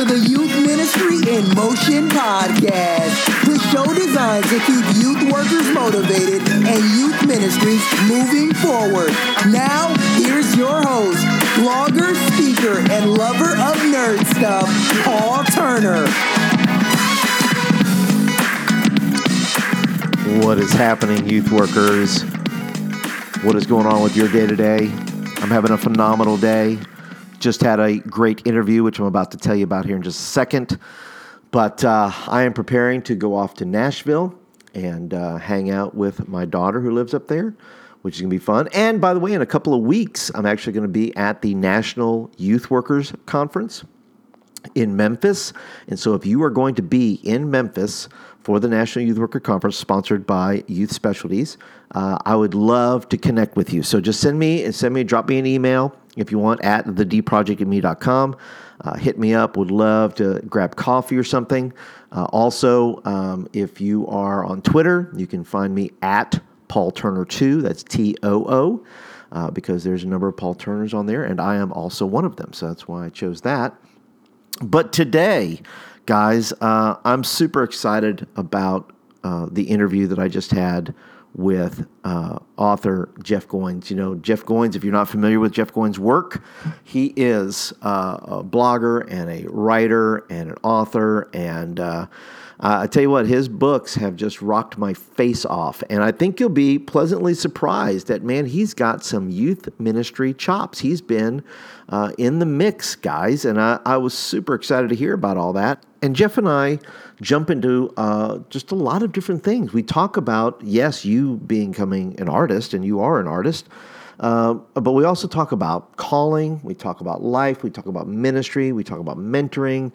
to the Youth Ministry in Motion podcast, the show designed to keep youth workers motivated and youth ministries moving forward. Now, here's your host, blogger, speaker, and lover of nerd stuff, Paul Turner. What is happening, youth workers? What is going on with your day to day? I'm having a phenomenal day. Just had a great interview, which I'm about to tell you about here in just a second. But uh, I am preparing to go off to Nashville and uh, hang out with my daughter who lives up there, which is going to be fun. And by the way, in a couple of weeks, I'm actually going to be at the National Youth Workers Conference in Memphis. And so if you are going to be in Memphis for the National Youth Worker Conference sponsored by Youth Specialties, uh, I would love to connect with you. So just send me and send me, drop me an email if you want at thedprojectandme.com. Uh, hit me up. Would love to grab coffee or something. Uh, also, um, if you are on Twitter, you can find me at Paul Turner 2. That's T O O. Uh, because there's a number of Paul Turners on there, and I am also one of them. So that's why I chose that. But today, guys, uh, I'm super excited about uh, the interview that I just had with uh, author Jeff Goins. You know, Jeff Goins, if you're not familiar with Jeff Goins' work, he is uh, a blogger and a writer and an author. And uh, I tell you what, his books have just rocked my face off. And I think you'll be pleasantly surprised that, man, he's got some youth ministry chops. He's been uh, in the mix, guys. And I, I was super excited to hear about all that. And Jeff and I jump into uh, just a lot of different things. We talk about, yes, you becoming an artist, and you are an artist, uh, but we also talk about calling, we talk about life, we talk about ministry, we talk about mentoring,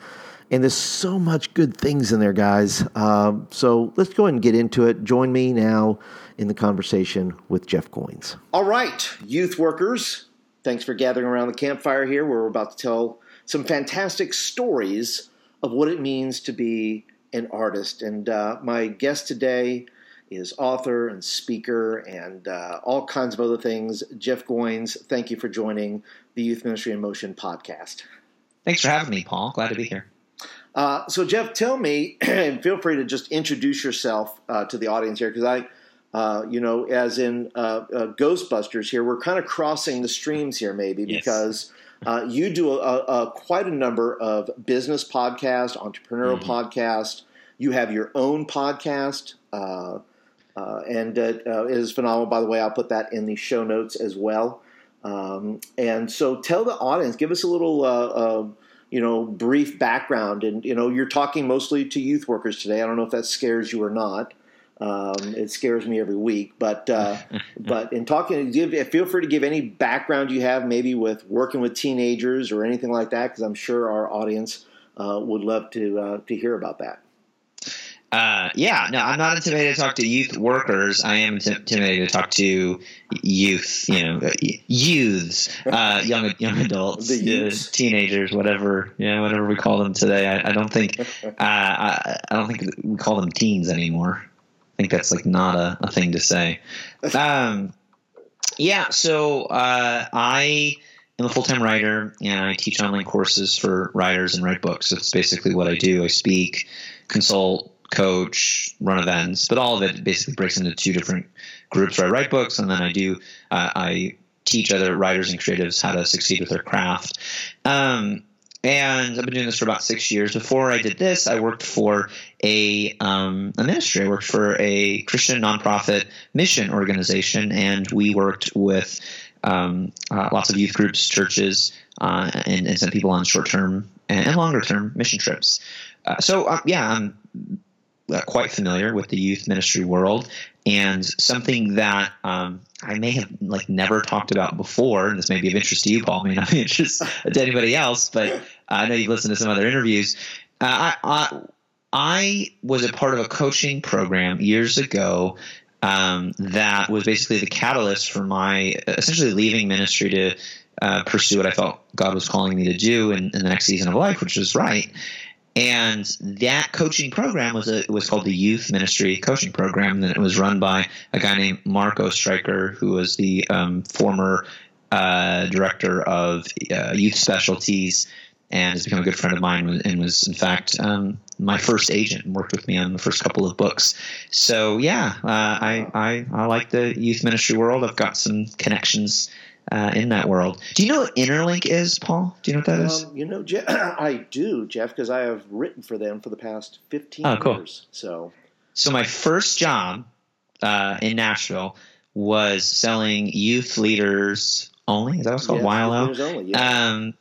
and there's so much good things in there, guys. Uh, so let's go ahead and get into it. Join me now in the conversation with Jeff Goins. All right, youth workers, thanks for gathering around the campfire here. We're about to tell some fantastic stories of what it means to be an artist. And uh, my guest today is author and speaker and uh, all kinds of other things. Jeff Goins, thank you for joining the Youth Ministry in Motion podcast. Thanks for having me, Paul. Glad to be here. Uh, so, Jeff, tell me, and feel free to just introduce yourself uh, to the audience here, because I. Uh, you know, as in uh, Ghostbusters here, we're kind of crossing the streams here, maybe Yes. because uh, you do a, a, quite a number of business podcasts, entrepreneurial Mm-hmm. podcasts. You have your own podcast, uh, uh, and uh, uh, it is phenomenal. By the way, I'll put that in the show notes as well. Um, and so, tell the audience, give us a little, uh, uh, you know, brief background. And you know, you're talking mostly to youth workers today. I don't know if that scares you or not. Um, it scares me every week, but uh, but in talking, give feel free to give any background you have, maybe with working with teenagers or anything like that, because I'm sure our audience uh, would love to uh, to hear about that. Uh, yeah, no, I'm not intimidated to talk to youth workers. I am intimidated to talk to youth, you know, uh, youths, uh, young young adults, The teenagers, whatever, yeah, whatever we call them today. I, I don't think, uh, I, I don't think we call them teens anymore. I think that's like not a, a thing to say. Um, yeah, so uh, I am a full time writer and I teach online courses for writers and write books. That's basically what I do. I speak, consult, coach, run events, but all of it basically breaks into two different groups where I write books and then I do uh, I teach other writers and creatives how to succeed with their craft. Um, and I've been doing this for about six years. Before I did this, I worked for a um, a ministry. I worked for a Christian nonprofit mission organization, and we worked with um, uh, lots of youth groups, churches, uh, and, and sent people on short term and, longer term mission trips. Uh, so uh, yeah, I'm uh, quite familiar with the youth ministry world, and something that um, I may have like never talked about before. And this may be of interest to you, Paul. May not be interest to anybody else, but I know you've listened to some other interviews. Uh, I, I I was a part of a coaching program years ago um, that was basically the catalyst for my essentially leaving ministry to uh, pursue what I felt God was calling me to do in, in the next season of life, which was right. And that coaching program was a, was called the Youth Ministry Coaching Program, and it was run by a guy named Marko Oestreicher, who was the um, former uh, director of uh, youth specialties and has become a good friend of mine and was in fact um, my first agent and worked with me on the first couple of books. So yeah, uh, I, I I like the youth ministry world. I've got some connections uh, in that world. Do you know what Interlinc is, Paul? Do you know what that um, is? You know, Jeff, I do, Jeff, because I have written for them for the past fifteen oh, cool. years. So, so my first job uh, in Nashville was selling youth leaders only. Is that what's called? yeah, YLO. leaders only, yeah. Um,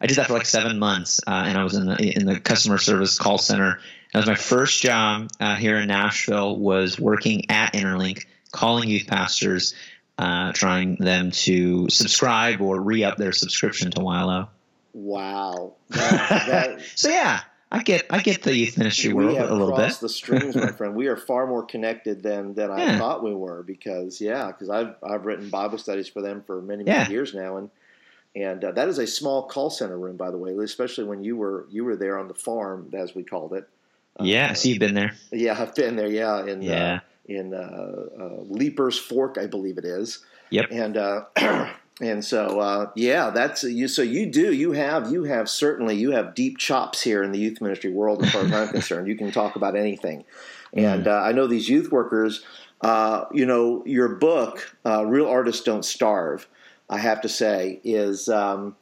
I did that for like seven months, uh, and I was in the in the customer service call center. That was my first job uh, here in Nashville. Was working at Interlinc, calling youth pastors, uh, trying them to subscribe or re up their subscription to YLO. wow. That, that, So yeah, I get I get the youth ministry world a little bit. the strings, my friend. We are far more connected than than I thought we were because yeah, because I've I've written Bible studies for them for many Yeah. many years now, and and uh, that is a small call center room, by the way, especially when you were you were there on the farm, as we called it. Yeah, Uh, so you've been there. yeah, I've been there. Yeah, in Yeah. uh, in uh, uh, Leipers Fork, I believe it is. Yep. And uh, and so uh, yeah, that's you. So you do you have you have certainly you have deep chops here in the youth ministry world as far as I'm concerned. You can talk about anything, and uh, I know these youth workers. Uh, you know your book, uh, "Real Artists Don't Starve." I have to say is. Um,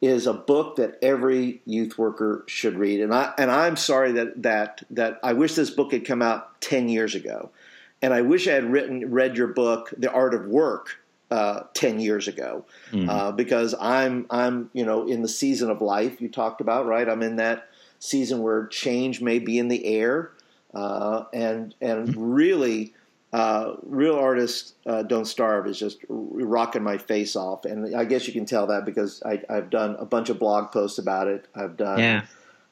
is a book that every youth worker should read, and I and I'm sorry that that that I wish this book had come out ten years ago, and I wish I had written read your book, The Art of Work, uh, ten years ago, Mhm. uh, because I'm I'm you know in the season of life you talked about, right? I'm in that season where change may be in the air, uh, and and really. Uh, real artists uh, don't starve is just rocking my face off, and I guess you can tell that because I, I've done a bunch of blog posts about it. I've done Yeah.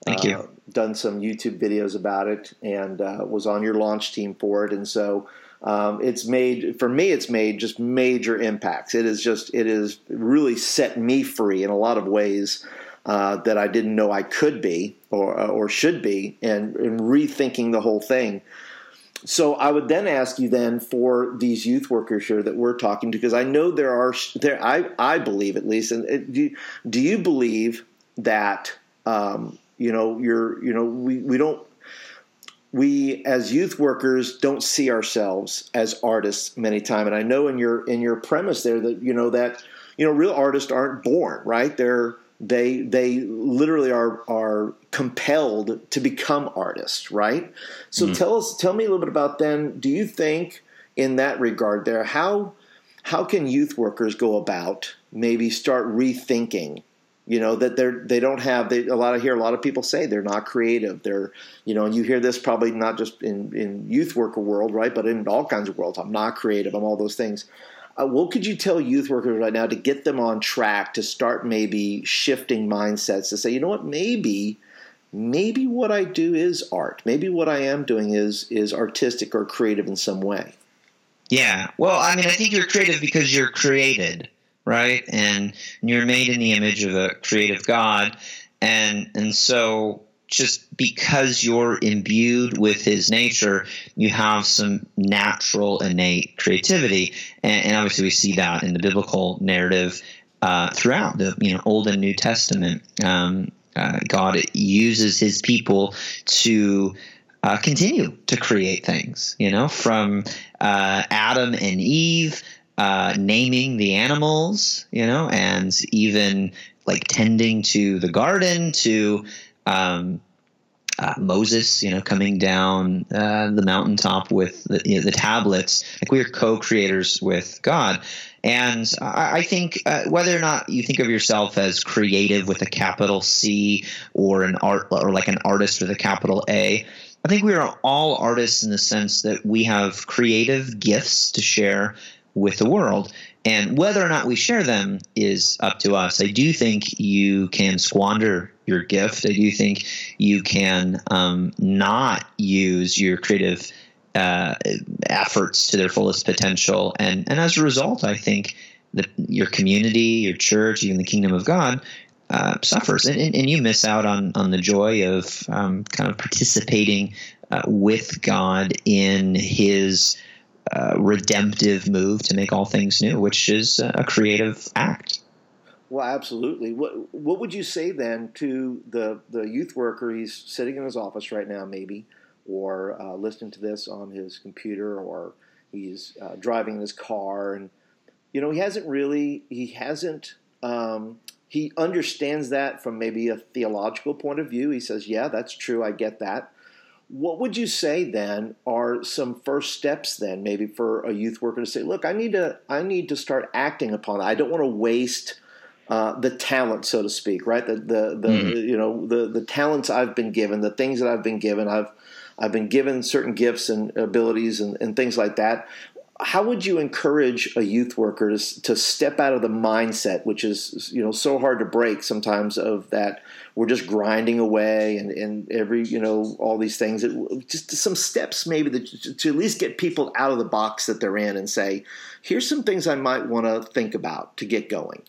Thank you. uh, done some YouTube videos about it and uh, was on your launch team for it. And so um, it's made, for me, it's made just major impacts. It is just, it has really set me free in a lot of ways uh, that I didn't know I could be or, or should be and, and rethinking the whole thing. So I would then ask you then for these youth workers here that we're talking to, because I know there are there. I I believe at least, and it, do you, do you believe that um, you know you're you know we we don't we as youth workers don't see ourselves as artists many times, and I know in your in your premise there that you know that you know real artists aren't born right? They're they they literally are are compelled to become artists right? So mm-hmm. tell us tell me a little bit about then do you think in that regard there how how can youth workers go about maybe start rethinking you know that they're they don't have they, a lot of hear a lot of people say they're not creative. They're you know and you hear this probably not just in in youth worker world right but in all kinds of worlds. I'm not creative. I'm all those things. Uh, what could you tell youth workers right now to get them on track to start maybe shifting mindsets to say you know what? Maybe maybe what i do is art. Maybe what i am doing is is artistic or creative in some way. Yeah. Well, I mean, I think you're creative because you're created, right? And you're made in the image of a creative God, and and so just because you're imbued with His nature, you have some natural innate creativity, and, and obviously we see that in the biblical narrative uh, throughout the you know Old and New Testament. Um, uh, God uses His people to uh, continue to create things, you know, from uh, Adam and Eve uh, naming the animals, you know, and even like tending to the garden to um, uh, Moses, you know, coming down uh, the mountaintop with the, you know, the tablets. Like we are co-creators with God. And I, I think uh, whether or not you think of yourself as creative with a capital C or an art or like an artist with a capital A, I think we are all artists in the sense that we have creative gifts to share with the world. And whether or not we share them is up to us. I do think you can squander your gift. I do think you can um, not use your creative uh, efforts to their fullest potential. And, and as a result, I think that your community, your church, even the kingdom of God uh, suffers. And, and, you miss out on, on the joy of um, kind of participating uh, with God in his uh, redemptive move to make all things new, which is a creative act. Well, absolutely. What What would you say then to the the youth worker? He's sitting in his office right now, maybe, or uh, listening to this on his computer, or he's uh, driving in his car, and you know he hasn't really he hasn't um, he understands that from maybe a theological point of view. He says, "Yeah, that's true. I get that." What would you say then are some first steps then maybe for a youth worker to say, "Look, I need to I need to start acting upon it. I don't want to waste." Uh, the talent, so to speak, right? The the, the mm-hmm. you know the the talents I've been given, the things that I've been given. I've I've been given certain gifts and abilities and, and things like that. How would you encourage a youth worker to, to step out of the mindset, which is you know so hard to break sometimes, of that we're just grinding away and, and every you know all these things. Just some steps maybe that, to at least get people out of the box that they're in and say, here's some things I might want to think about to get going.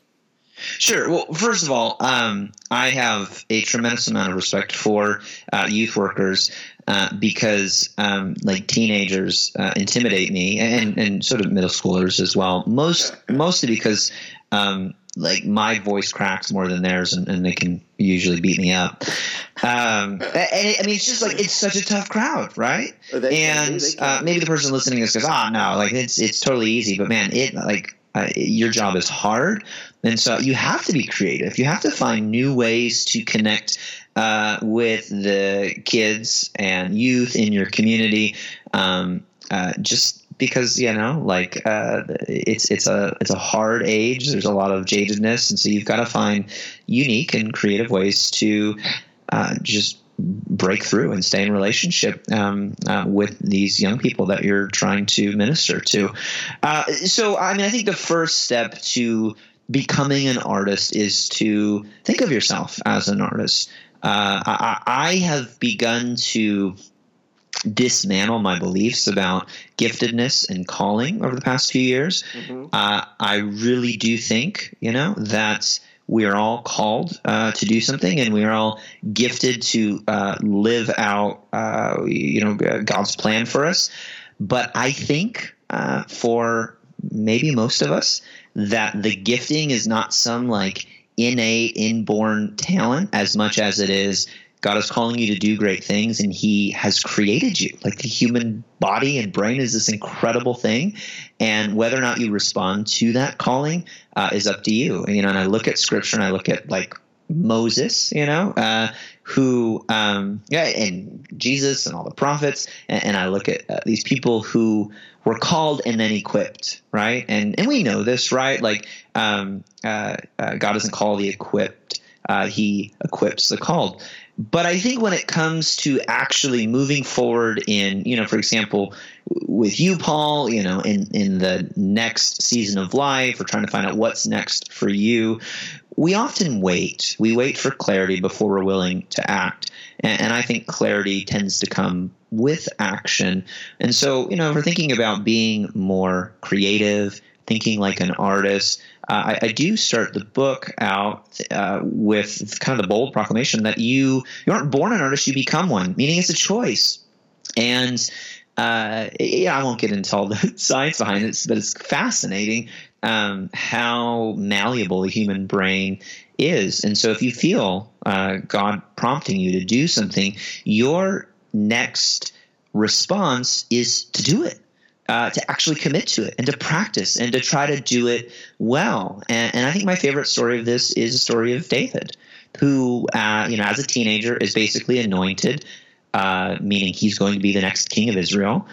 Sure. Well, first of all, um, I have a tremendous amount of respect for uh, youth workers uh, because, um, like, teenagers uh, intimidate me, and, and sort of middle schoolers as well. Most mostly because, um, like, my voice cracks more than theirs, and, and they can usually beat me up. Um, and I mean, it's just like it's such a tough crowd, right? And uh, maybe the person listening to this goes, "Ah, oh, no, like it's it's totally easy," but man, it like uh, your job is hard. And so you have to be creative. You have to find new ways to connect uh, with the kids and youth in your community. Um, uh, just because you know, like uh, it's it's a it's a hard age. There's a lot of jadedness, and so you've got to find unique and creative ways to uh, just break through and stay in relationship um, uh, with these young people that you're trying to minister to. Uh, so, I mean, I think the first step to becoming an artist is to think of yourself as an artist. Uh, I, I, have begun to dismantle my beliefs about giftedness and calling over the past few years. Mm-hmm. Uh, I really do think, you know, that we are all called uh, to do something, and we are all gifted to uh, live out, uh, you know, God's plan for us. But I think uh, for maybe most of us, that the gifting is not some like innate, inborn talent as much as it is God is calling you to do great things and He has created you. Like the human body and brain is this incredible thing. And whether or not you respond to that calling uh, is up to you. And, you know, and I look at scripture and I look at like Moses, you know, uh, who, um, yeah, and Jesus and all the prophets, and, and I look at uh, these people who were called and then equipped, right? And and we know this, right? Like, um, uh, uh God doesn't call the equipped; uh, He equips the called. But I think when it comes to actually moving forward in, you know, for example, with you, Paul, you know, in, in the next season of life or trying to find out what's next for you, we often wait. We wait for clarity before we're willing to act. And, and I think clarity tends to come with action. And so, you know, if we're thinking about being more creative, thinking like an artist, I, I, do start the book out uh, with kind of the bold proclamation that you you aren't born an artist, you become one, meaning it's a choice. And uh, yeah, I won't get into all the science behind it, but it's fascinating um, how malleable the human brain is. And so, if you feel uh, God prompting you to do something, your next response is to do it uh, to actually commit to it and to practice and to try to do it well. And, and I think my favorite story of this is a story of David, who, uh, you know, as a teenager is basically anointed, uh, meaning he's going to be the next king of Israel.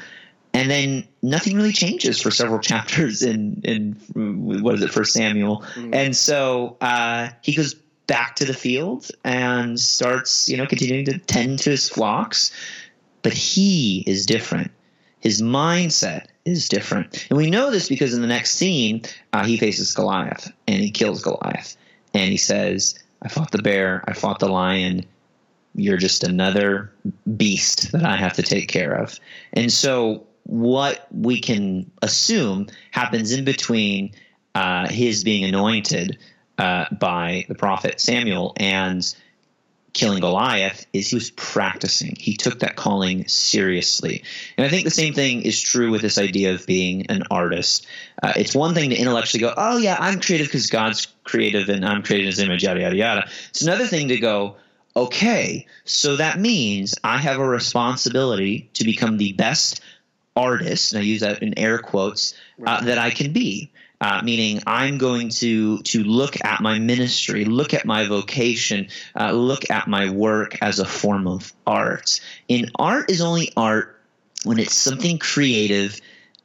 And then nothing really changes for several chapters in, in what is it, First Samuel. Mm-hmm. And so uh, he goes back to the field and starts, you know, continuing to tend to his flocks. But he is different his mindset is different. And we know this because in the next scene, uh, he faces Goliath and he kills Goliath. And he says, I fought the bear, I fought the lion. You're just another beast that I have to take care of. And so, what we can assume happens in between uh, his being anointed uh, by the prophet Samuel and killing Goliath is he was practicing. He took that calling seriously. And I think the same thing is true with this idea of being an artist. Uh, it's one thing to intellectually go, oh, yeah, I'm creative because God's creative and I'm created in his image, yada, yada, yada. It's another thing to go, okay, so that means I have a responsibility to become the best artist, and I use that in air quotes, uh, that I can be. Uh, meaning I'm going to to look at my ministry, look at my vocation, uh, look at my work as a form of art. And art is only art when it's something creative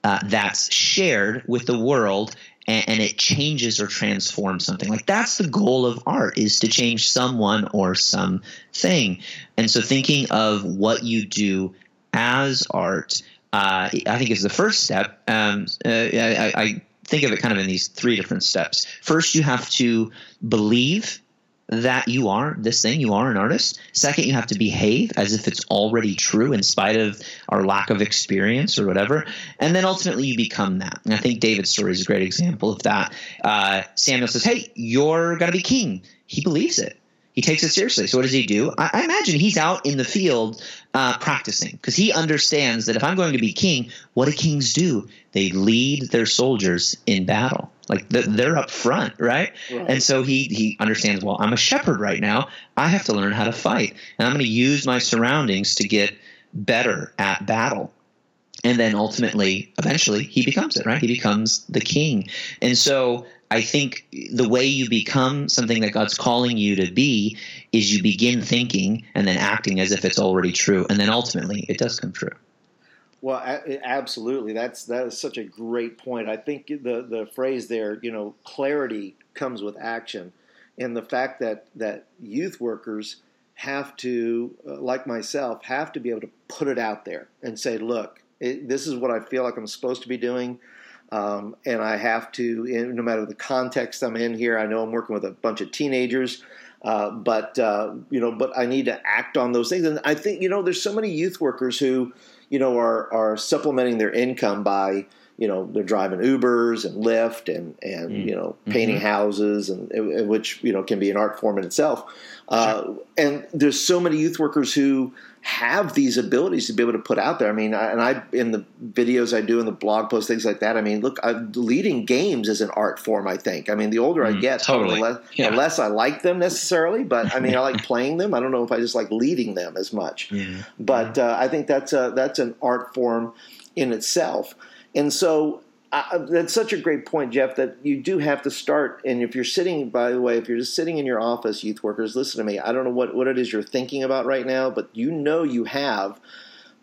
uh, that's shared with the world and, it changes or transforms something. Like that's the goal of art is to change someone or something. And so thinking of what you do as art. Uh, I think is the first step. Um, uh, I, I think of it kind of in these three different steps. First, you have to believe that you are this thing, you are an artist. Second, you have to behave as if it's already true in spite of our lack of experience or whatever. And then ultimately, you become that. And I think David's story is a great example of that. Uh, Samuel says, Hey, you're going to be king. He believes it. He takes it seriously. So what does he do? I, I imagine he's out in the field uh, practicing because he understands that if I'm going to be king, what do kings do? They lead their soldiers in battle. Like they're up front, right? right? And so he he understands. Well, I'm a shepherd right now. I have to learn how to fight, and I'm going to use my surroundings to get better at battle and then ultimately eventually he becomes it right he becomes the king and so I think the way you become something that God's calling you to be is you begin thinking and then acting as if it's already true, and then ultimately it does come true. Well, absolutely. That's that is such a great point. I think the the phrase there, you know, clarity comes with action, and the fact that that youth workers have to, uh, like myself, have to be able to put it out there and say, "Look, it, this is what I feel like I'm supposed to be doing." Um, and I have to, no matter the context I'm in here, I know I'm working with a bunch of teenagers, uh, but uh, you know, but I need to act on those things. And I think you know, there's so many youth workers who, you know, are are supplementing their income by you know they're driving Ubers and Lyft and and mm. you know painting mm-hmm. houses and, and, which you know can be an art form in itself. Uh, sure. And there's so many youth workers who have these abilities to be able to put out there. I mean, I, and I in the videos I do and the blog posts, things like that. I mean, look, I'm leading games is an art form. I think. I mean, the older mm, I get, totally. the, less, yeah. the less I like them necessarily, but I mean, I like playing them. I don't know if I just like leading them as much. Yeah. But uh, I think that's a that's an art form in itself. And so that's such a great point, Jeff, that you do have to start. And if you're sitting, by the way, if you're just sitting in your office, youth workers, listen to me. I don't know what, what it is you're thinking about right now, but you know you have,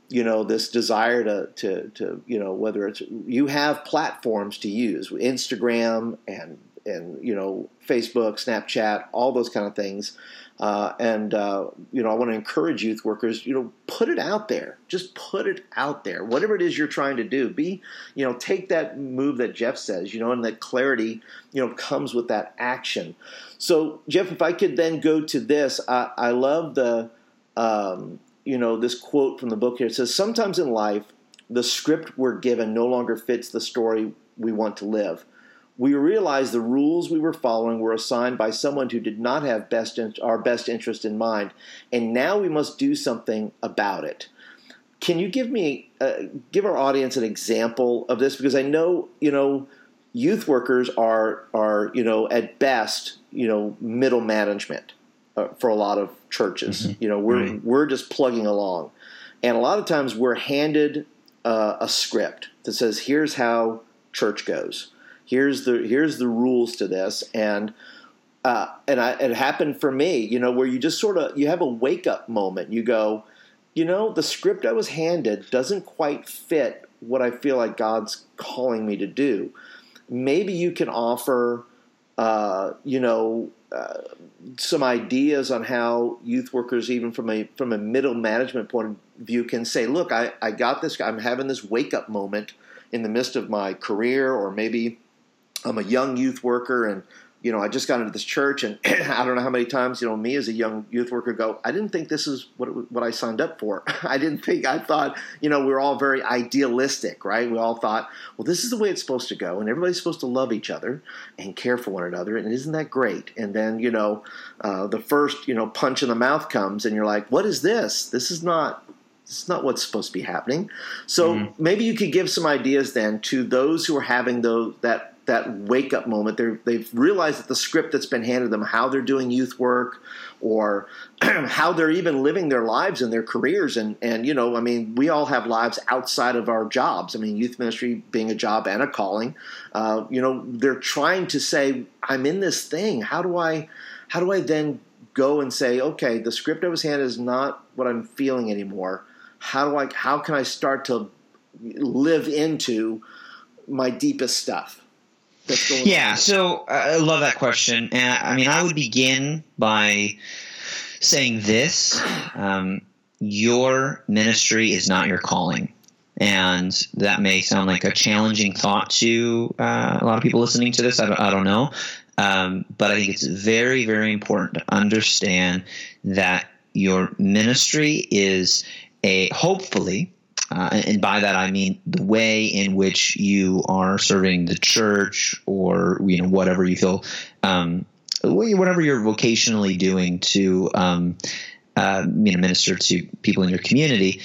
you know, this desire to, to, to you know, whether it's, you have platforms to use, Instagram and, and, you know, Facebook, Snapchat, all those kind of things uh, and uh, you know, I want to encourage youth workers. You know, put it out there. Just put it out there. Whatever it is you're trying to do, be you know, take that move that Jeff says. You know, and that clarity, you know, comes with that action. So, Jeff, if I could then go to this, I, I love the um, you know this quote from the book here. It says, "Sometimes in life, the script we're given no longer fits the story we want to live." We realized the rules we were following were assigned by someone who did not have best in, our best interest in mind, and now we must do something about it. Can you give me uh, give our audience an example of this? Because I know you know youth workers are are you know at best you know middle management uh, for a lot of churches. Mm-hmm. You know we're right. we're just plugging along, and a lot of times we're handed uh, a script that says here's how church goes here's the here's the rules to this. And uh, and I, it happened for me you know where you just sort of you have a wake up moment. You go you know the script i was handed doesn't quite fit what i feel like god's calling me to do. Maybe you can offer uh, you know uh, some ideas on how youth workers even from a from a middle management point of view can say look i, I got this i'm having this wake up moment in the midst of my career or maybe I'm a young youth worker and you know, I just got into this church, and I don't know how many times, you know, me as a young youth worker go, I didn't think this is what what I signed up for. I didn't think I thought, you know, we are all very idealistic, right? We all thought, well, this is the way it's supposed to go, and everybody's supposed to love each other and care for one another, and isn't that great? And then, you know, uh, the first, you know, punch in the mouth comes, and you're like, what is this? This is not This is not what's supposed to be happening. So mm-hmm. maybe you could give some ideas then to those who are having those that that wake up moment. They're, they've realized that the script that's been handed them, how they're doing youth work, or how they're even living their lives and their careers. And, and, you know, I mean, we all have lives outside of our jobs. I mean, youth ministry being a job and a calling, uh, you know, they're trying to say, I'm in this thing. How do I, how do I then go and say, okay, the script I was handed is not what I'm feeling anymore how do I how can I start to live into my deepest stuff? Yeah, on? so uh, I love that question. And I mean, I would begin by saying this: um, your ministry is not your calling. And that may sound like a challenging thought to uh, a lot of people listening to this. I don't, I don't know. Um, but I think it's very, very important to understand that your ministry is a hopefully uh, and by that I mean the way in which you are serving the church, or you know whatever you feel, um, whatever you're vocationally doing to um, uh, you know minister to people in your community.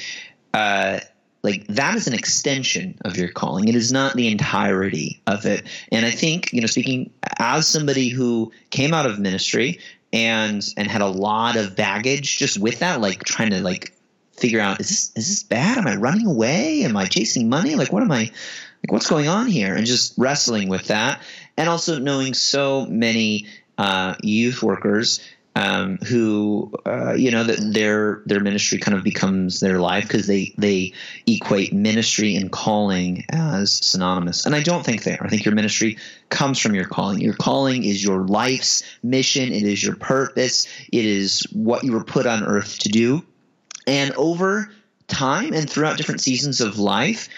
Uh, like that is an extension of your calling. It is not the entirety of it. And I think you know, speaking as somebody who came out of ministry and and had a lot of baggage just with that, like trying to like figure out is this is this bad? Am I running away? Am I chasing money? Like what am I like what's going on here? And just wrestling with that, and also knowing so many uh, youth workers um, who uh, you know that their their ministry kind of becomes their life because they they equate ministry and calling as synonymous and i don't think they are i think your ministry comes from your calling your calling is your life's mission it is your purpose it is what you were put on earth to do and over time and throughout different seasons of life,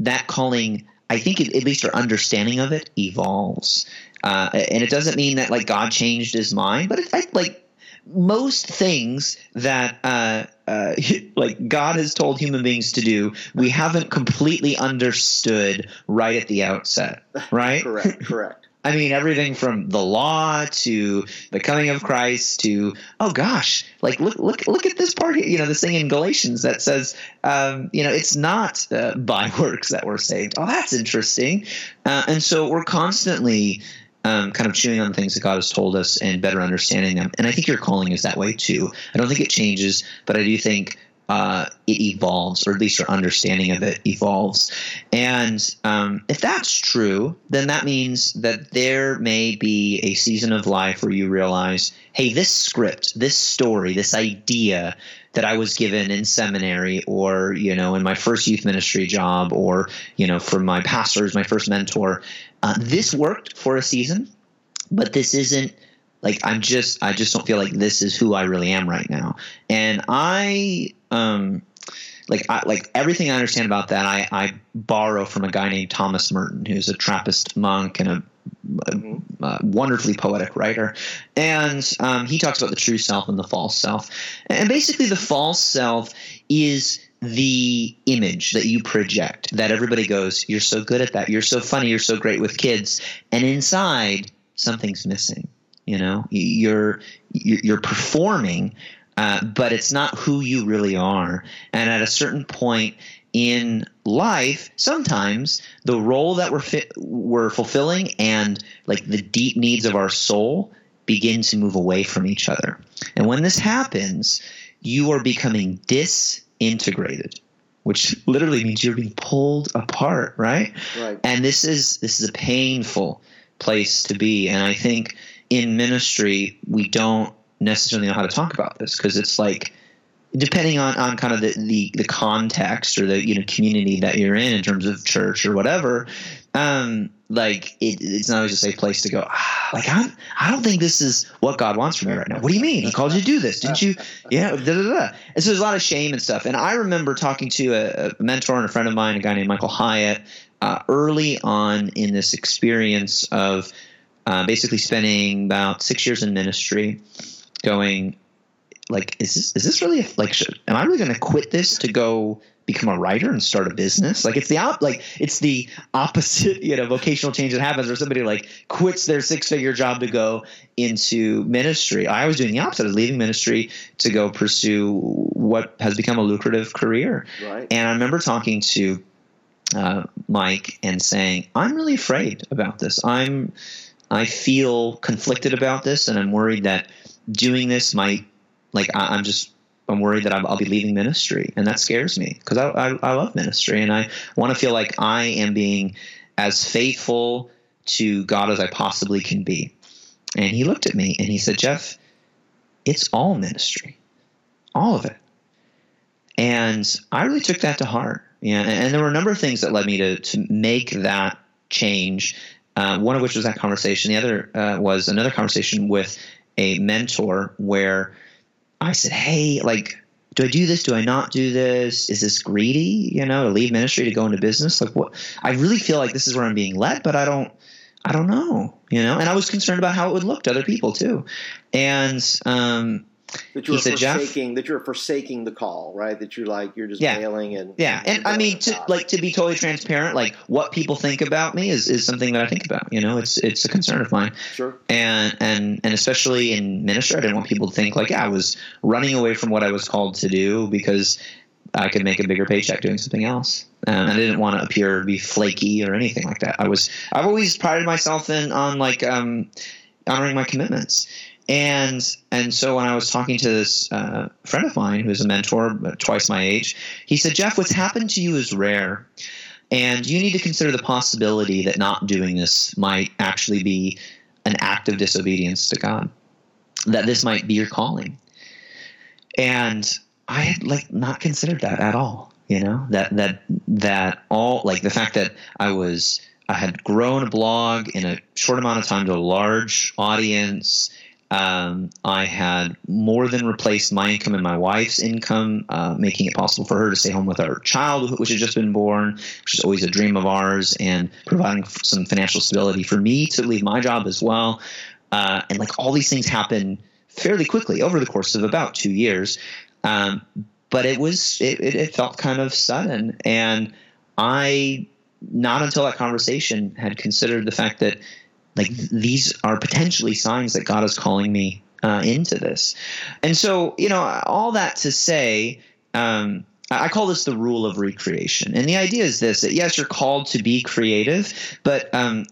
that calling, I think, at least our understanding of it evolves. Uh, and it doesn't mean that like God changed his mind, but it, like most things that uh, uh, like God has told human beings to do, we haven't completely understood right at the outset, right? correct, correct. I mean, everything from the law to the coming of Christ to oh gosh, like look look look at this part here. You know, this thing in Galatians that says, um, you know, it's not uh, by works that we're saved. Oh, that's interesting. Uh, and so we're constantly um, kind of chewing on things that God has told us and better understanding them. And I think your calling is that way too. I don't think it changes, but I do think uh, it evolves, or at least your understanding of it evolves. And um, if that's true, then that means that there may be a season of life where you realize, hey, this script, this story, this idea that I was given in seminary or, you know, in my first youth ministry job or, you know, from my pastors, my first mentor, uh, this worked for a season, but this isn't – like i'm just i just don't feel like this is who i really am right now. And i um like I, like everything i understand about that i i borrow from a guy named thomas merton who's a trappist monk and a, a, a wonderfully poetic writer. And um, he talks about the true self and the false self. And basically the false self is the image that you project that everybody goes you're so good at that. You're so funny. You're so great with kids. And inside something's missing you know, you're you're performing, uh, but it's not who you really are. And at a certain point in life, sometimes the role that we're fit, we're fulfilling and like the deep needs of our soul begin to move away from each other. And when this happens, you are becoming disintegrated which literally means you're being pulled apart, right? Right. And this is this is a painful place to be. And I think in ministry we don't necessarily know how to talk about this because it's like depending on, on kind of the, the, the context or the you know community that you're in in terms of church or whatever um like it, it's not always a safe place to go ah, like I, I don't think this is what god wants from me right now. What do you mean? He called you to do this didn't you? Yeah da, da, da. and so there's a lot of shame and stuff. And i remember talking to a, a mentor and a friend of mine a guy named michael hyatt uh, early on in this experience of uh, basically spending about six years in ministry, going like, is this is this really like? Should, am I really going to quit this to go become a writer and start a business? Like it's the op- like it's the opposite, you know, vocational change that happens where somebody like quits their six figure job to go into ministry. I was doing the opposite. I was leaving ministry to go pursue what has become a lucrative career. Right. And I remember talking to uh, Mike and saying, "I'm really afraid about this. I'm I feel conflicted about this, and I'm worried that doing this might like I, I'm just." I'm worried that I'll, I'll be leaving ministry, and that scares me because I, I, I love ministry, and I want to feel like I am being as faithful to God as I possibly can be. And he looked at me and he said, Jeff, it's all ministry, all of it. And I really took that to heart. Yeah, and there were a number of things that led me to to make that change. Uh, one of which was that conversation. The other uh, was another conversation with a mentor where I said, "Hey, like, do I do this? Do I not do this? Is this greedy? You know, to leave ministry to go into business? Like, what? I really feel like this is where I'm being led, but I don't." I don't know, you know, and I was concerned about how it would look to other people too. And um, that you were he said, Jeff- forsaking that you're forsaking the call, right? That you're like you're just Yeah. bailing and Yeah, and I mean to like to be totally transparent, like what people think about me is, is something that I think about. You know, it's it's a concern of mine, sure, and and and especially in ministry, I didn't want people to think like yeah, I was running away from what I was called to do because I could make a bigger paycheck doing something else. Um, I didn't want to appear to be flaky or anything like that. I was I've always prided myself in on like um, honoring my commitments. And and so when I was talking to this uh, friend of mine who's a mentor, twice my age, he said, "Jeff, what's happened to you is rare, and you need to consider the possibility that not doing this might actually be an act of disobedience to God. That this might be your calling." And I had like not considered that at all. You know that that that all like the fact that I was I had grown a blog in a short amount of time to a large audience. Um, I had more than replaced my income and my wife's income, uh, making it possible for her to stay home with our child, which had just been born, which is always a dream of ours, and providing some financial stability for me to leave my job as well. Uh, and like all these things happen fairly quickly over the course of about two years. Um, but it was it, it, it felt kind of sudden, and I not until that conversation had considered the fact that like these are potentially signs that God is calling me uh, into this. And so, you know, all that to say, um, I call this the rule of recreation. And the idea is this that yes, you're called to be creative, but um,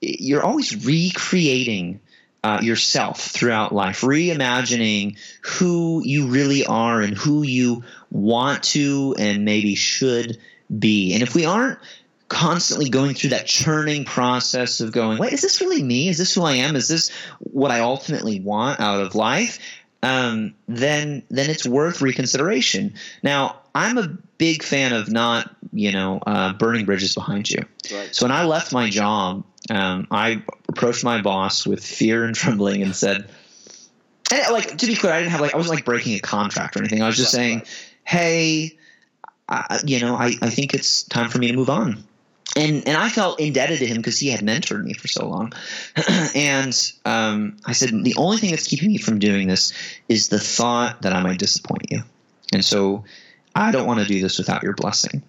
you're always recreating uh, yourself throughout life, reimagining who you really are and who you want to and maybe should be. And if we aren't constantly going through that churning process of going, wait, is this really me? Is this who I am? Is this what I ultimately want out of life? Um, then then it's worth reconsideration. Now, I'm a big fan of not, you know, uh, burning bridges behind you. right. So when I left my job, um, I approached my boss with fear and trembling and said, and, like to be clear, I didn't have like I wasn't like breaking a contract or anything. I was just Right, saying, hey, I, you know, I, I think it's time for me to move on. And and I felt indebted to him because he had mentored me for so long. and um, I said, the only thing that's keeping me from doing this is the thought that I might disappoint you. And so I don't want to do this without your blessing.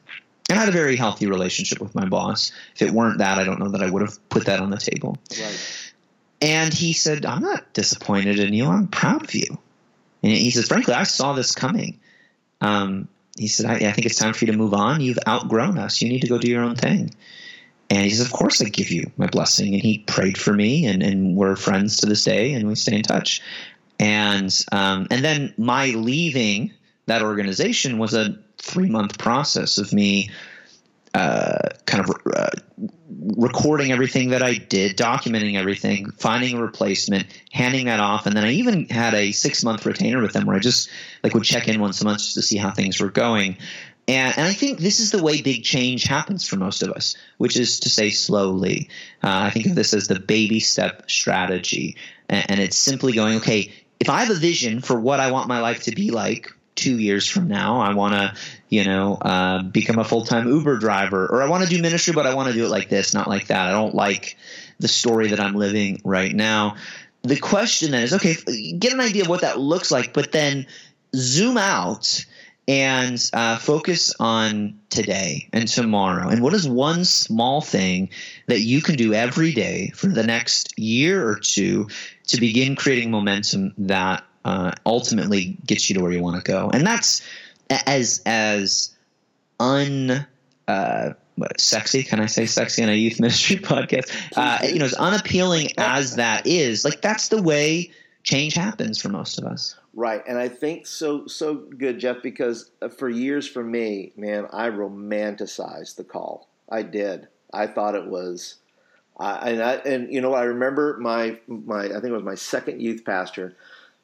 And I had a very healthy relationship with my boss. If it weren't that, I don't know that I would have put that on the table. Right. And he said, I'm not disappointed in you. I'm proud of you. And he says, frankly, I saw this coming. Um, he said, I, I think it's time for you to move on. You've outgrown us. You need to go do your own thing. And he says, Of course, I give you my blessing. And he prayed for me, and, and we're friends to this day, and we stay in touch. And um, and then my leaving that organization was a three month process of me uh, kind of uh, recording everything that I did, documenting everything, finding a replacement, handing that off, and then I even had a six month retainer with them where I just like would check in once a month just to see how things were going. And, and I think this is the way big change happens for most of us, which is to say slowly. Uh, I think of this as the baby step strategy, and, and it's simply going, okay, if I have a vision for what I want my life to be like, two years from now. I want to, you know, uh, become a full time Uber driver, or I want to do ministry, but I want to do it like this, not like that. I don't like the story that I'm living right now. The question then is okay, get an idea of what that looks like, but then zoom out and uh, focus on today and tomorrow. And what is one small thing that you can do every day for the next year or two to begin creating momentum that uh, ultimately gets you to where you want to go? And that's as as un uh, sexy. Can I say sexy on a youth ministry podcast? Uh, you know, as unappealing as that is, like that's the way change happens for most of us. Right, and I think so so good, Jeff, because uh, for years for me, man, I romanticized the call. I did. I thought it was, and I, and you know, I remember my my I think it was my second youth pastor.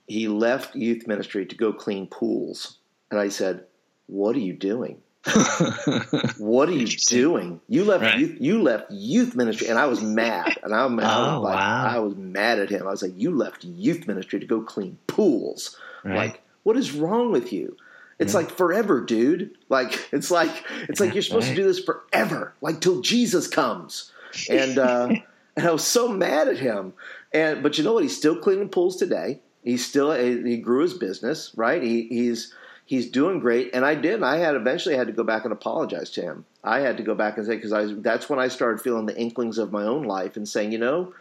He left youth ministry to go clean pools, and I said, "What are you doing?" what are you doing? You left right. youth, you left youth ministry, and I was mad, and I, I was oh, like, wow. I was mad at him. I was like, you left youth ministry to go clean pools. Right. Like, what is wrong with you? It's yeah. like forever, dude. Like it's like it's like you're supposed right. to do this forever, like till Jesus comes. And uh, and I was so mad at him. And but you know what? He's still cleaning pools today. He's still he grew his business, right? He, he's he's doing great. And I did. I had eventually had to go back and apologize to him. I had to go back and say because I that's when I started feeling the inklings of my own life and saying, you know,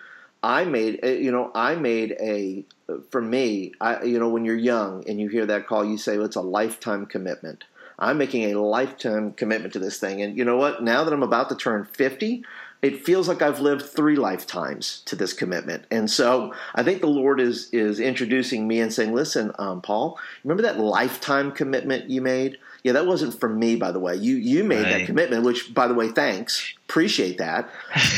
I made uh, you know I made a for me I you know when you're young and you hear that call you say well, it's a lifetime commitment. I'm making a lifetime commitment to this thing and you know what now that I'm about to turn 50 it feels like I've lived three lifetimes to this commitment. And so I think the Lord is is introducing me and saying, "Listen, um, Paul, remember that lifetime commitment you made? Yeah, that wasn't for me, by the way. You you made right. that commitment, which, by the way, thanks, appreciate that.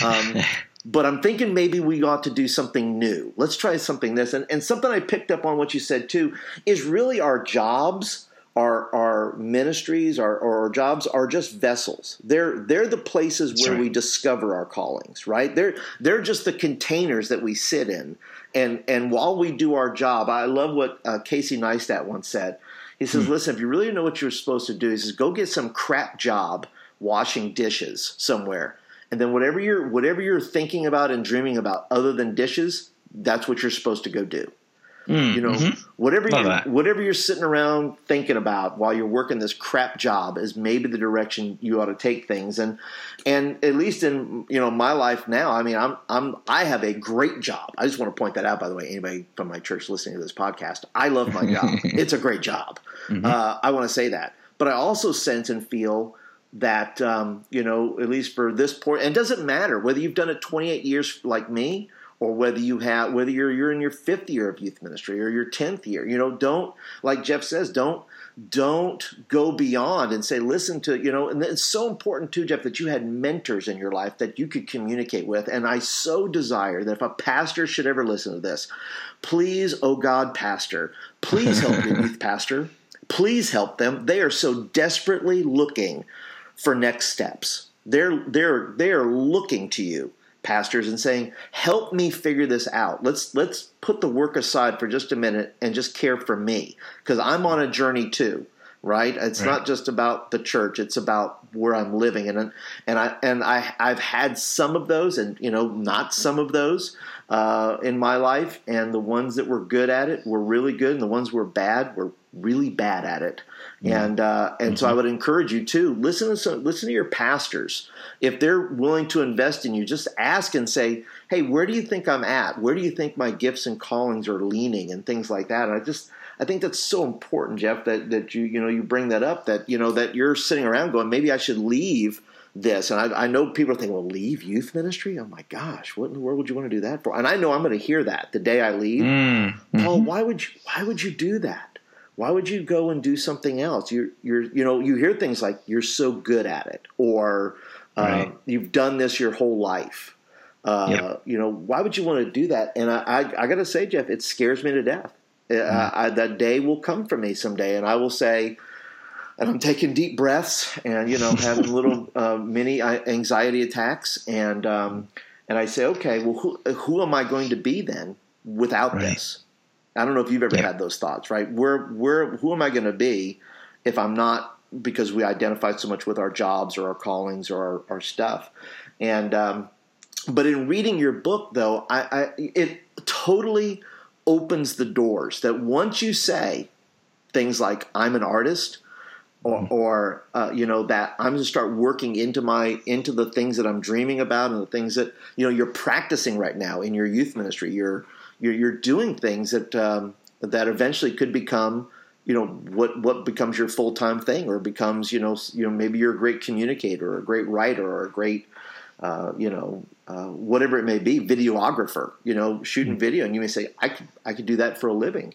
Um, but I'm thinking maybe we ought to do something new. Let's try something this. And, and something I picked up on what you said too is really our jobs our our ministries, our, our jobs are just vessels. They're they're the places That's where right. we discover our callings, right? They're they're just the containers that we sit in. And and while we do our job, I love what uh, Casey Neistat once said. He says, hmm. "Listen, if you really know what you're supposed to do, he says, go get some crap job washing dishes somewhere, and then whatever you're whatever you're thinking about and dreaming about, other than dishes, that's what you're supposed to go do." Mm, you know, mm-hmm. whatever you whatever you're sitting around thinking about while you're working this crap job is maybe the direction you ought to take things. And and at least in you know my life now, I mean, I'm I'm I have a great job. I just want to point that out. By the way, anybody from my church listening to this podcast, I love my job. it's a great job. Mm-hmm. Uh, I want to say that, but I also sense and feel that um, you know at least for this point, and it doesn't matter whether you've done it 28 years like me or whether you have whether you're you're in your fifth year of youth ministry or your tenth year. You know, don't like Jeff says, don't don't go beyond and say, listen to you know. And it's so important too, Jeff, that you had mentors in your life that you could communicate with. And I so desire that if a pastor should ever listen to this, please, oh God, pastor, please help your youth pastor. Please help them. They are so desperately looking for next steps. They're they're they're looking to you pastors and saying, "Help me figure this out. Let's let's put the work aside for just a minute and just care for me because I'm on a journey too." Right? It's right. not just about the church; it's about where I'm living, and and I and I I've had some of those, and you know, not some of those uh, in my life, and the ones that were good at it were really good, and the ones who were bad were really bad at it. And uh, and mm-hmm. so I would encourage you to listen to some, listen to your pastors if they're willing to invest in you. Just ask and say, "Hey, where do you think I'm at? Where do you think my gifts and callings are leaning?" and things like that. And I just I think that's so important, Jeff, that that you you know you bring that up that you know that you're sitting around going, maybe I should leave this. And I, I, know people are thinking, well, leave youth ministry? Oh my gosh, what in the world would you want to do that for? And I know I'm going to hear that the day I leave. Mm-hmm. Paul, why would you, why would you do that? Why would you go and do something else? You're, you're, you know, you hear things like you're so good at it, or uh, right. you've done this your whole life. Uh, yep. You know, why would you want to do that? And I, I, I got to say, Jeff, it scares me to death. Uh, mm. I, that day will come for me someday, and I will say, and I'm taking deep breaths, and you know, having little uh, mini anxiety attacks, and um, and I say, okay, well, who, who am I going to be then without right. this? I don't know if you've ever Yeah. had those thoughts, right? Where where who am I going to be if I'm not because we identify so much with our jobs or our callings or our, our stuff, and um, but in reading your book though, I, I it totally opens the doors that once you say things like I'm an artist or, or uh, you know that I'm going to start working into my into the things that I'm dreaming about and the things that you know you're practicing right now in your youth ministry. You're you're, you're doing things that um, that eventually could become you know what what becomes your full time thing or becomes you know you know maybe you're a great communicator or a great writer or a great uh, you know uh, whatever it may be videographer you know shooting video and you may say I could I could do that for a living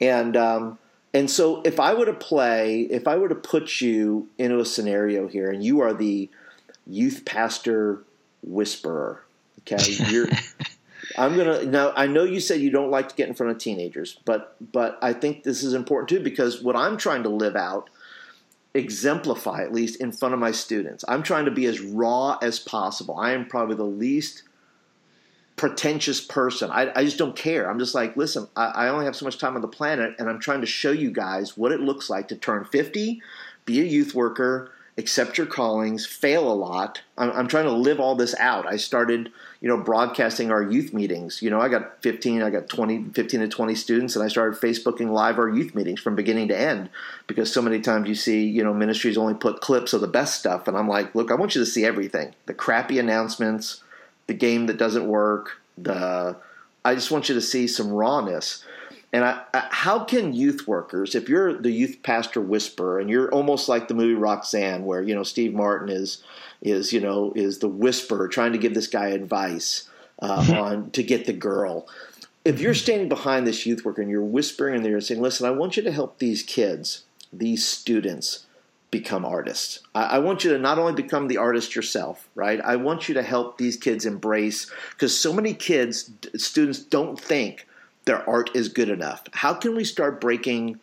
and um, and so if I were to play, if I were to put you into a scenario here, and you are the youth pastor whisperer, okay, you're. I'm gonna now. I know you said you don't like to get in front of teenagers, but but I think this is important too because what I'm trying to live out, exemplify at least in front of my students. I'm trying to be as raw as possible. I am probably the least pretentious person. I, I just don't care. I'm just like, listen, I, I only have so much time on the planet, and I'm trying to show you guys what it looks like to turn 50, be a youth worker, accept your callings, fail a lot. I'm, I'm trying to live all this out. I started, you know, broadcasting our youth meetings. You know, I got 15, I got 20, 15 to 20 students, and I started Facebooking live our youth meetings from beginning to end because so many times you see, you know, ministries only put clips of the best stuff, and I'm like, look, I want you to see everything: the crappy announcements the game that doesn't work. The I just want you to see some rawness. And I, I, how can youth workers, if you're the youth pastor whisperer, and you're almost like the movie Roxanne, where you know Steve Martin is is you know is the whisperer trying to give this guy advice uh, on to get the girl. If you're standing behind this youth worker and you're whispering in there and saying, "Listen, I want you to help these kids, these students." become artists. I, I, want you to not only become the artist yourself, right? I want you to help these kids embrace because so many kids, students don't think their art is good enough. How can we start breaking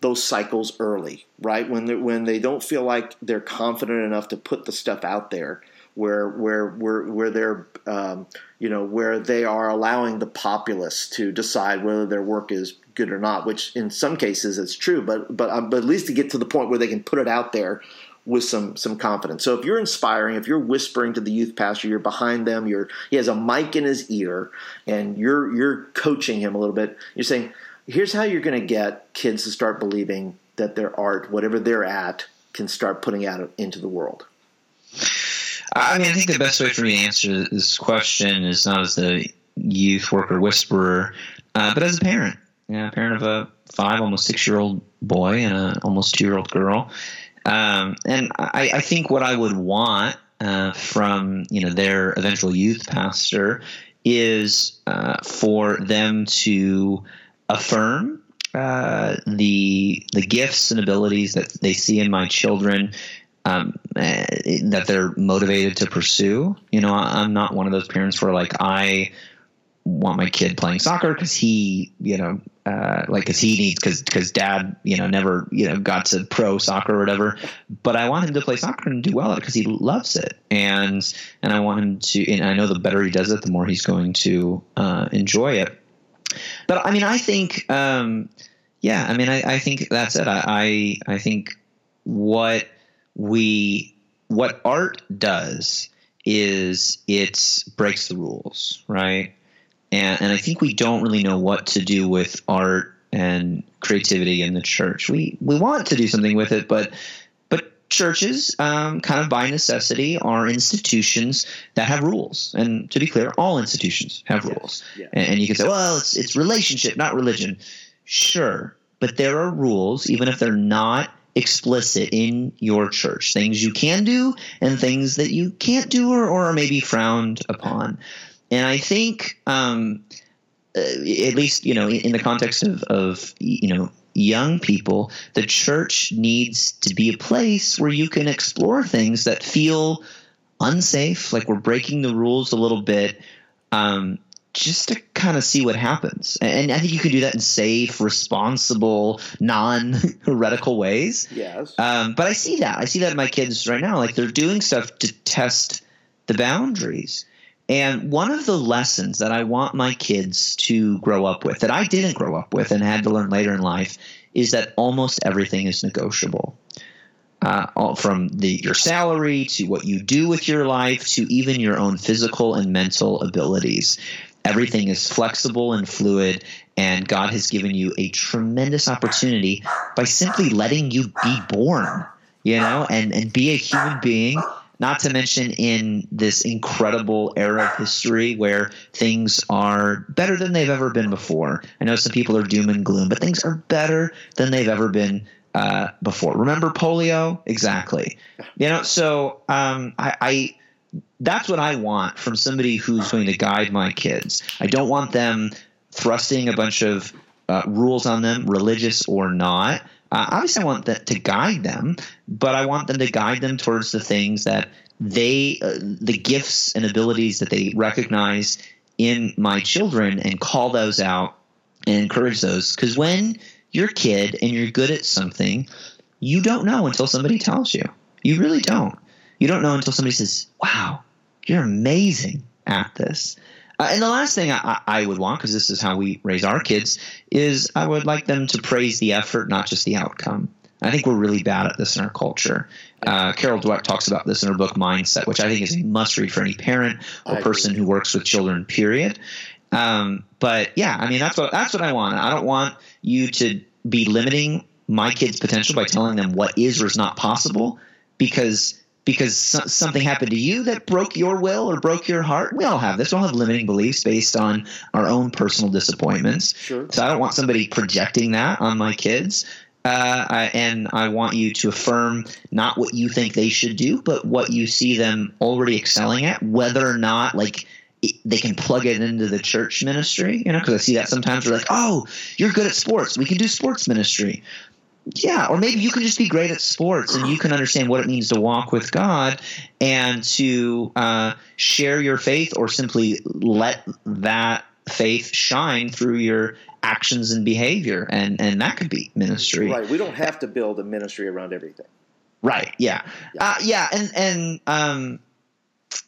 those cycles early, right? When they when they don't feel like they're confident enough to put the stuff out there, where where where where they're um, you know where they are allowing the populace to decide whether their work is good or not. Which in some cases it's true, but but um, but at least to get to the point where they can put it out there with some some confidence. So if you're inspiring, if you're whispering to the youth pastor, you're behind them, you're he has a mic in his ear, and you're you're coaching him a little bit. You're saying, here's how you're going to get kids to start believing that their art, whatever they're at, can start putting out into the world. I mean, I think the best way for me to answer this question is not as a youth worker whisperer, uh, but as a parent. Yeah, parent of a five, almost six year old boy and a almost two year old girl. Um, and I, I, think what I would want uh, from you know their eventual youth pastor is uh, for them to affirm uh, the the gifts and abilities that they see in my children um, uh, that they're motivated to pursue. You know, I'm not one of those parents where like I want my kid playing soccer because he, you know, uh, like because he needs because because dad, you know, never you know got to pro soccer or whatever. But I want him to play soccer and do well at it because he loves it, and and I want him to. And I know the better he does it, the more he's going to uh, enjoy it. But I mean, I think, um, yeah, I mean, I, I think that's it. I, I I think what we what art does is it breaks the rules, right? And, and I think we don't really know what to do with art and creativity in the church. We we want to do something with it, but but churches, um, kind of by necessity, are institutions that have rules. And to be clear, all institutions have rules. Yeah. And you can say, well, it's it's relationship, not religion. Sure, but there are rules, even if they're not explicit in your church. Things you can do and things that you can't do or, or are maybe frowned upon. And I think, um, uh, at least you know, in, in the context of, of you know young people, the church needs to be a place where you can explore things that feel unsafe, like we're breaking the rules a little bit. Um, just to kind of see what happens. And I think you can do that in safe, responsible, non heretical ways. Yes. Um, but I see that. I see that in my kids right now. Like they're doing stuff to test the boundaries. And one of the lessons that I want my kids to grow up with, that I didn't grow up with and had to learn later in life, is that almost everything is negotiable. Uh, from the, your salary to what you do with your life to even your own physical and mental abilities. Everything is flexible and fluid, and God has given you a tremendous opportunity by simply letting you be born, you know, and, and be a human being not to mention in this incredible era of history where things are better than they've ever been before. I know some people are doom and gloom, but things are better than they've ever been uh, before. Remember polio? Exactly. You know, so um, I, I that's what I want from somebody who's going to guide my kids. I don't want them thrusting a bunch of uh, rules on them, religious or not. Uh, obviously, I want that to guide them, but I want them to guide them towards the things that they, uh, the gifts and abilities that they recognize in my children, and call those out and encourage those. Because when you're a kid and you're good at something, you don't know until somebody tells you. You really don't. You don't know until somebody says, "Wow, you're amazing at this." Uh, and the last thing I, I would want, because this is how we raise our kids, is I would like them to praise the effort, not just the outcome. I think we're really bad at this in our culture. Uh, Carol Dweck talks about this in her book Mindset, which I think is a must read for any parent or person who works with children. Period. Um, but yeah, I mean that's what that's what I want. I don't want you to be limiting my kids' potential by telling them what is or is not possible, because because something happened to you that broke your will or broke your heart. We all have this. We all have limiting beliefs based on our own personal disappointments. Sure. So I don't want somebody projecting that on my kids. Uh, I, and I want you to affirm not what you think they should do, but what you see them already excelling at, whether or not like they can plug it into the church ministry. You know, because I see that sometimes we're like, "Oh, you're good at sports. We can do sports ministry." Yeah, or maybe you can just be great at sports and you can understand what it means to walk with God and to uh, share your faith or simply let that faith shine through your actions and behavior. And and that could be ministry. Right we don't have to build a ministry around everything. Right yeah. Yeah, uh, yeah and and um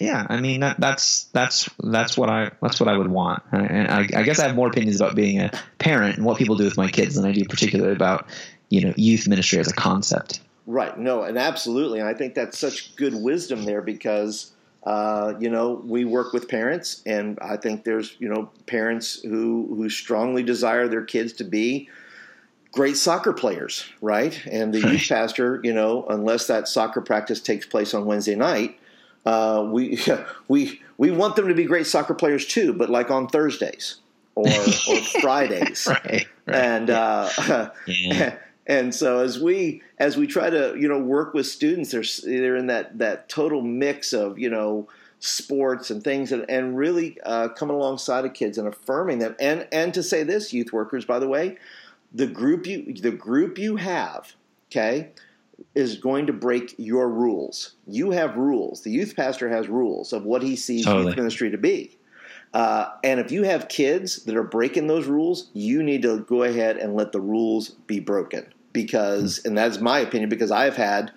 yeah i mean that, that's that's that's what i that's what i would want. And I, I guess i have more opinions about being a parent and what people do with my kids than i do particularly about you know youth ministry as a concept. Right. No, and absolutely, and I think that's such good wisdom there because. Uh, you know, we work with parents, and I think there's you know parents who who strongly desire their kids to be great soccer players, right? And the youth pastor, you know, unless that soccer practice takes place on Wednesday night, uh, we we we want them to be great soccer players too, but like on Thursdays or, or Fridays, right, right, and uh, yeah. And so as we as we try to you know work with students, they're they're in that that total mix of you know sports and things, and, and really uh, coming alongside of kids and affirming them. And and to say this, youth workers, by the way, the group you the group you have, okay, is going to break your rules. You have rules. The youth pastor has rules of what he sees totally. youth ministry to be. Uh, and if you have kids that are breaking those rules, you need to go ahead and let the rules be broken because, and that's my opinion, because I've had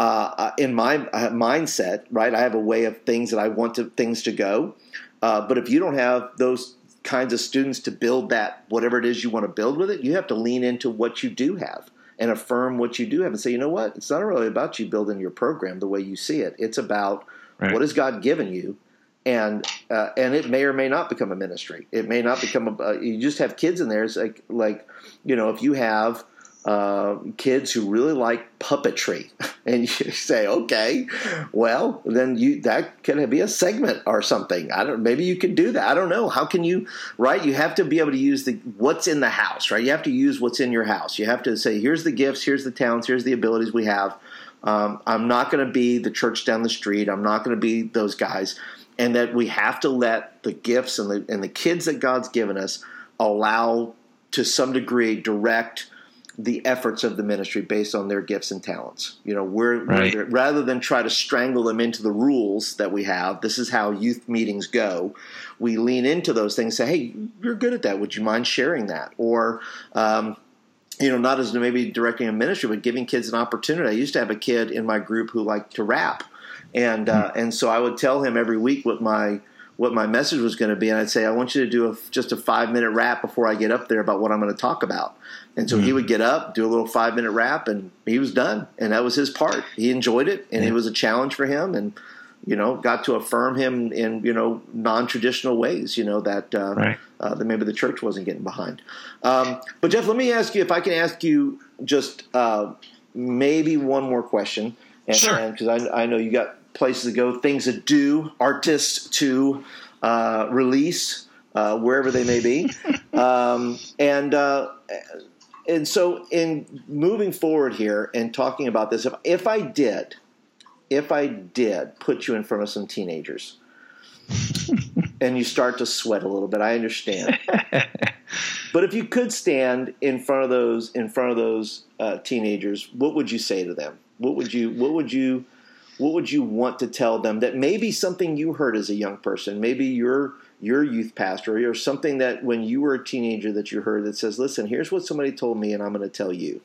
uh, uh in my uh, mindset, right? I have a way of things that I want to things to go. Uh, but if you don't have those kinds of students to build that whatever it is you want to build with it, you have to lean into what you do have and affirm what you do have and say, you know what? It's not really about you building your program the way you see it. It's about right. what has God given you and uh, and it may or may not become a ministry. It may not become a. Uh, you just have kids in there. It's like like you know if you have uh, kids who really like puppetry, and you say, okay, well, then you that can be a segment or something. I don't. Maybe you can do that. I don't know. How can you? Right? You have to be able to use the what's in the house. Right? You have to use what's in your house. You have to say, here's the gifts, here's the talents, here's the abilities we have. Um, I'm not going to be the church down the street. I'm not going to be those guys, and that we have to let the gifts and the and the kids that God's given us allow to some degree direct the efforts of the ministry based on their gifts and talents. You know, we're, right. we're, rather than try to strangle them into the rules that we have. This is how youth meetings go. We lean into those things. Say, hey, you're good at that. Would you mind sharing that? Or um, you know, not as maybe directing a ministry, but giving kids an opportunity. I used to have a kid in my group who liked to rap, and uh, and so I would tell him every week what my what my message was going to be, and I'd say, I want you to do a, just a five minute rap before I get up there about what I'm going to talk about. And so mm-hmm. he would get up, do a little five minute rap, and he was done. And that was his part. He enjoyed it, and yeah. it was a challenge for him, and you know, got to affirm him in you know non traditional ways. You know that uh, right. uh, that maybe the church wasn't getting behind. Um, but Jeff, let me ask you if I can ask you just uh, maybe one more question, and, sure. Because I, I know you got places to go, things to do, artists to uh, release uh, wherever they may be, um, and uh, and so in moving forward here and talking about this, if if I did, if I did put you in front of some teenagers. and you start to sweat a little bit. I understand, but if you could stand in front of those in front of those uh, teenagers, what would you say to them? What would you What would you what would you want to tell them that maybe something you heard as a young person, maybe your your youth pastor, or something that when you were a teenager that you heard that says, "Listen, here's what somebody told me, and I'm going to tell you."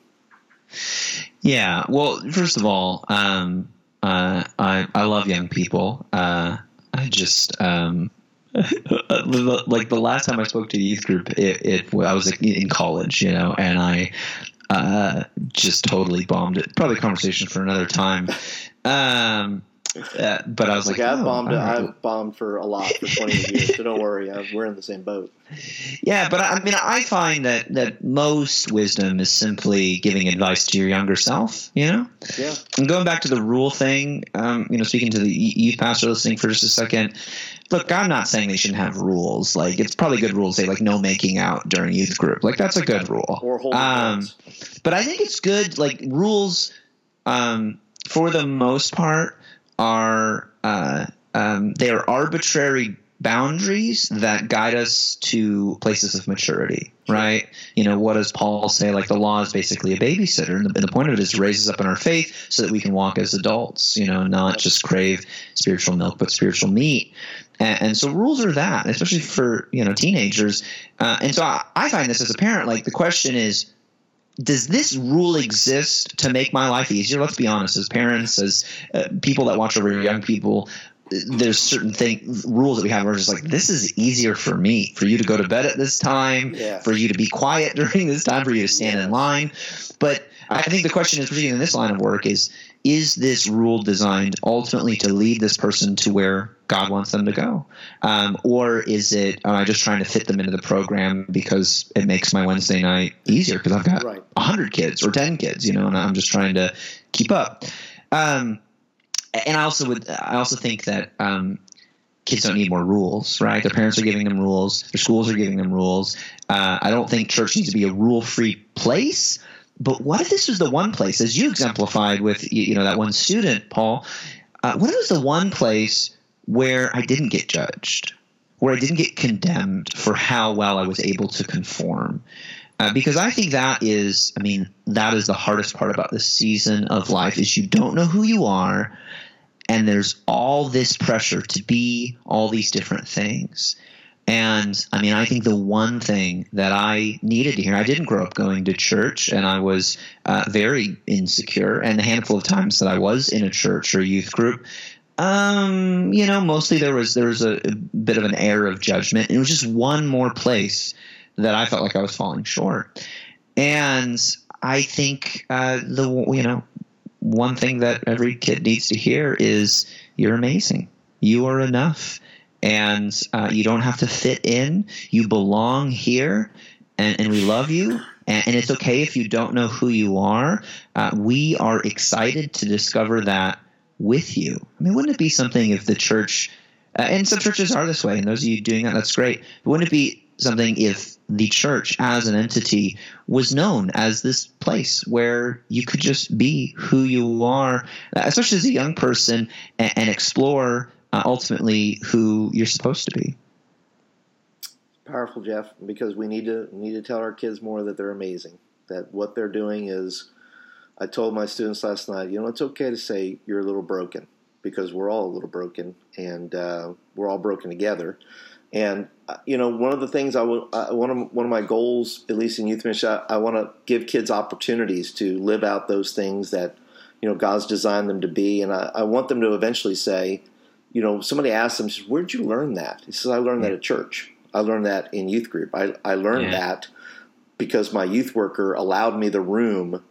Yeah. Well, first of all, um, uh, I I love young people. Uh, I just um, like the last time I spoke to the youth group, it, it I was in college, you know, and I uh, just totally bombed it. Probably conversation for another time. Um, uh, but I was like, like I've oh, bombed. I've bombed for a lot for 20 years, so don't worry. I, we're in the same boat. Yeah, but I mean, I find that that most wisdom is simply giving advice to your younger self. You know. Yeah. And going back to the rule thing, um, you know, speaking to the youth pastor listening for just a second. Look, I'm not saying they shouldn't have rules. Like, it's probably good rules. Say like no making out during youth group. Like that's a good rule. Or holding um, But I think it's good. Like rules. Um, for the most part, are uh, um, they are arbitrary boundaries that guide us to places of maturity, right? You know, what does Paul say? Like the law is basically a babysitter, and the, and the, point of it is to raise us up in our faith so that we can walk as adults, you know, not just crave spiritual milk, but spiritual meat. And, and so rules are that, especially for, you know, teenagers. Uh, and so I, I find this as a parent, like the question is, does this rule exist to make my life easier? Let's be honest, as parents, as uh, people that watch over young people, there's certain thing rules that we have. We're just like, this is easier for me, for you to go to bed at this time, yeah. for you to be quiet during this time, for you to stand in line. But I think the question is, particularly in this line of work, is is this rule designed ultimately to lead this person to where God wants them to go? Um, or is it, am I just trying to fit them into the program because it makes my Wednesday night easier because I've got right. 100 kids or 10 kids, you know, and I'm just trying to keep up? Um, and I also would, I also think that um, kids don't need more rules, right? Their parents are giving them rules, their schools are giving them rules. Uh, I don't think church needs to be a rule free place but what if this was the one place, as you exemplified with you know that one student, Paul? Uh, what if it was the one place where I didn't get judged, where I didn't get condemned for how well I was able to conform? Uh, because I think that is, I mean, that is the hardest part about this season of life is you don't know who you are, and there's all this pressure to be all these different things. And I mean, I think the one thing that I needed to hear, I didn't grow up going to church and I was uh, very insecure. And the handful of times that I was in a church or youth group, um, you know, mostly there was, there was a, a bit of an air of judgment. It was just one more place that I felt like I was falling short. And I think uh, the, you know, one thing that every kid needs to hear is you're amazing. You are enough and uh, you don't have to fit in. You belong here, and, and we love you. And, and, it's okay if you don't know who you are. Uh, we are excited to discover that with you. I mean, wouldn't it be something if the church, uh, and some churches are this way, and those of you doing that, that's great. But wouldn't it be something if the church as an entity was known as this place where you could just be who you are, especially as a young person, and, and explore uh, ultimately who you're supposed to be. Powerful, Jeff, because we need to need to tell our kids more that they're amazing. That what they're doing is. I told my students last night, you know, it's okay to say you're a little broken because we're all a little broken and uh, we're all broken together. And uh, you know, one of the things I will, uh, one of one of my goals, at least in youth ministry, I, I want to give kids opportunities to live out those things that you know God's designed them to be, and I, I want them to eventually say, you know, somebody asked him, says, "Where'd you learn that?" He says, "I learned Yeah. that at church. I learned that in youth group. I, I learned Yeah. that because my youth worker allowed me the room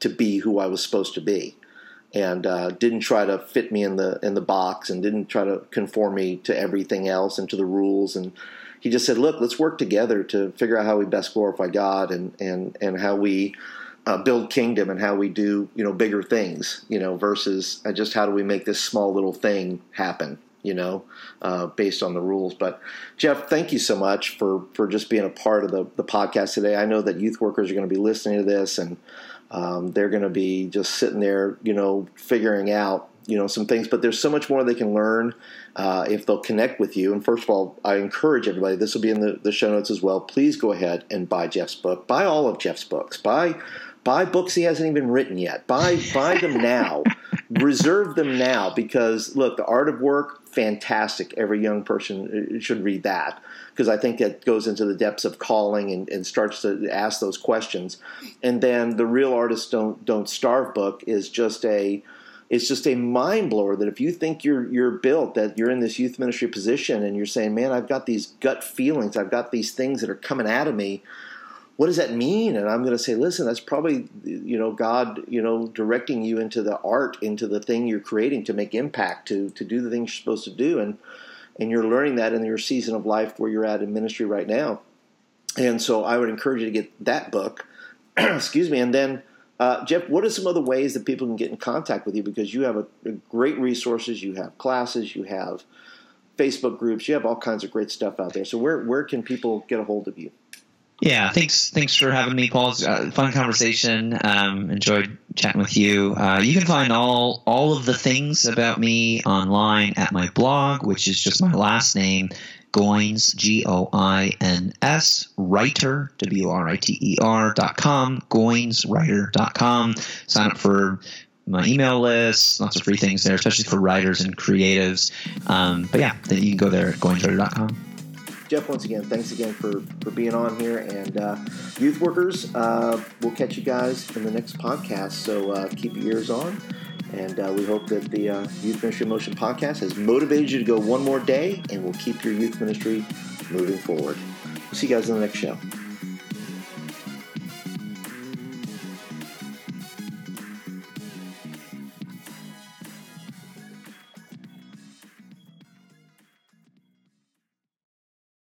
to be who I was supposed to be." and uh, didn't try to fit me in the in the box and didn't try to conform me to everything else and to the rules and he just said look let's work together to figure out how we best glorify God and and and how we uh, build kingdom and how we do you know bigger things you know versus uh, just how do we make this small little thing happen you know uh, based on the rules but Jeff thank you so much for for just being a part of the the podcast today I know that youth workers are going to be listening to this and um, they're going to be just sitting there, you know, figuring out, you know, some things. But there's so much more they can learn uh, if they'll connect with you. And first of all, I encourage everybody. This will be in the, the show notes as well. Please go ahead and buy Jeff's book. Buy all of Jeff's books. Buy buy books he hasn't even written yet. Buy buy them now. Reserve them now because look, the art of work, fantastic. Every young person uh, should read that because I think it goes into the depths of calling and, and starts to ask those questions. And then the real artists don't don't starve book is just a it's just a mind blower that if you think you're you're built that you're in this youth ministry position and you're saying, man, I've got these gut feelings, I've got these things that are coming out of me. What does that mean? And I'm going to say, listen, that's probably you know God, you know, directing you into the art, into the thing you're creating to make impact, to to do the things you're supposed to do, and and you're learning that in your season of life where you're at in ministry right now. And so I would encourage you to get that book. Excuse me, and then. Uh, Jeff, what are some other ways that people can get in contact with you? Because you have a, a great resources, you have classes, you have Facebook groups, you have all kinds of great stuff out there. So where where can people get a hold of you? Yeah, thanks. Thanks for having me, Paul. A fun conversation. Um, enjoyed chatting with you. Uh, you can find all all of the things about me online at my blog, which is just my last name, Goins G O I N S writer W R I T E R dot com Goinswriter dot com. Sign up for my email list. Lots of free things there, especially for writers and creatives. Um, but yeah, you can go there at goinswriter.com. Jeff, once again, thanks again for, for being on here. And uh, youth workers, uh, we'll catch you guys in the next podcast. So uh, keep your ears on. And uh, we hope that the uh, Youth Ministry in Motion podcast has motivated you to go one more day and will keep your youth ministry moving forward. We'll see you guys in the next show.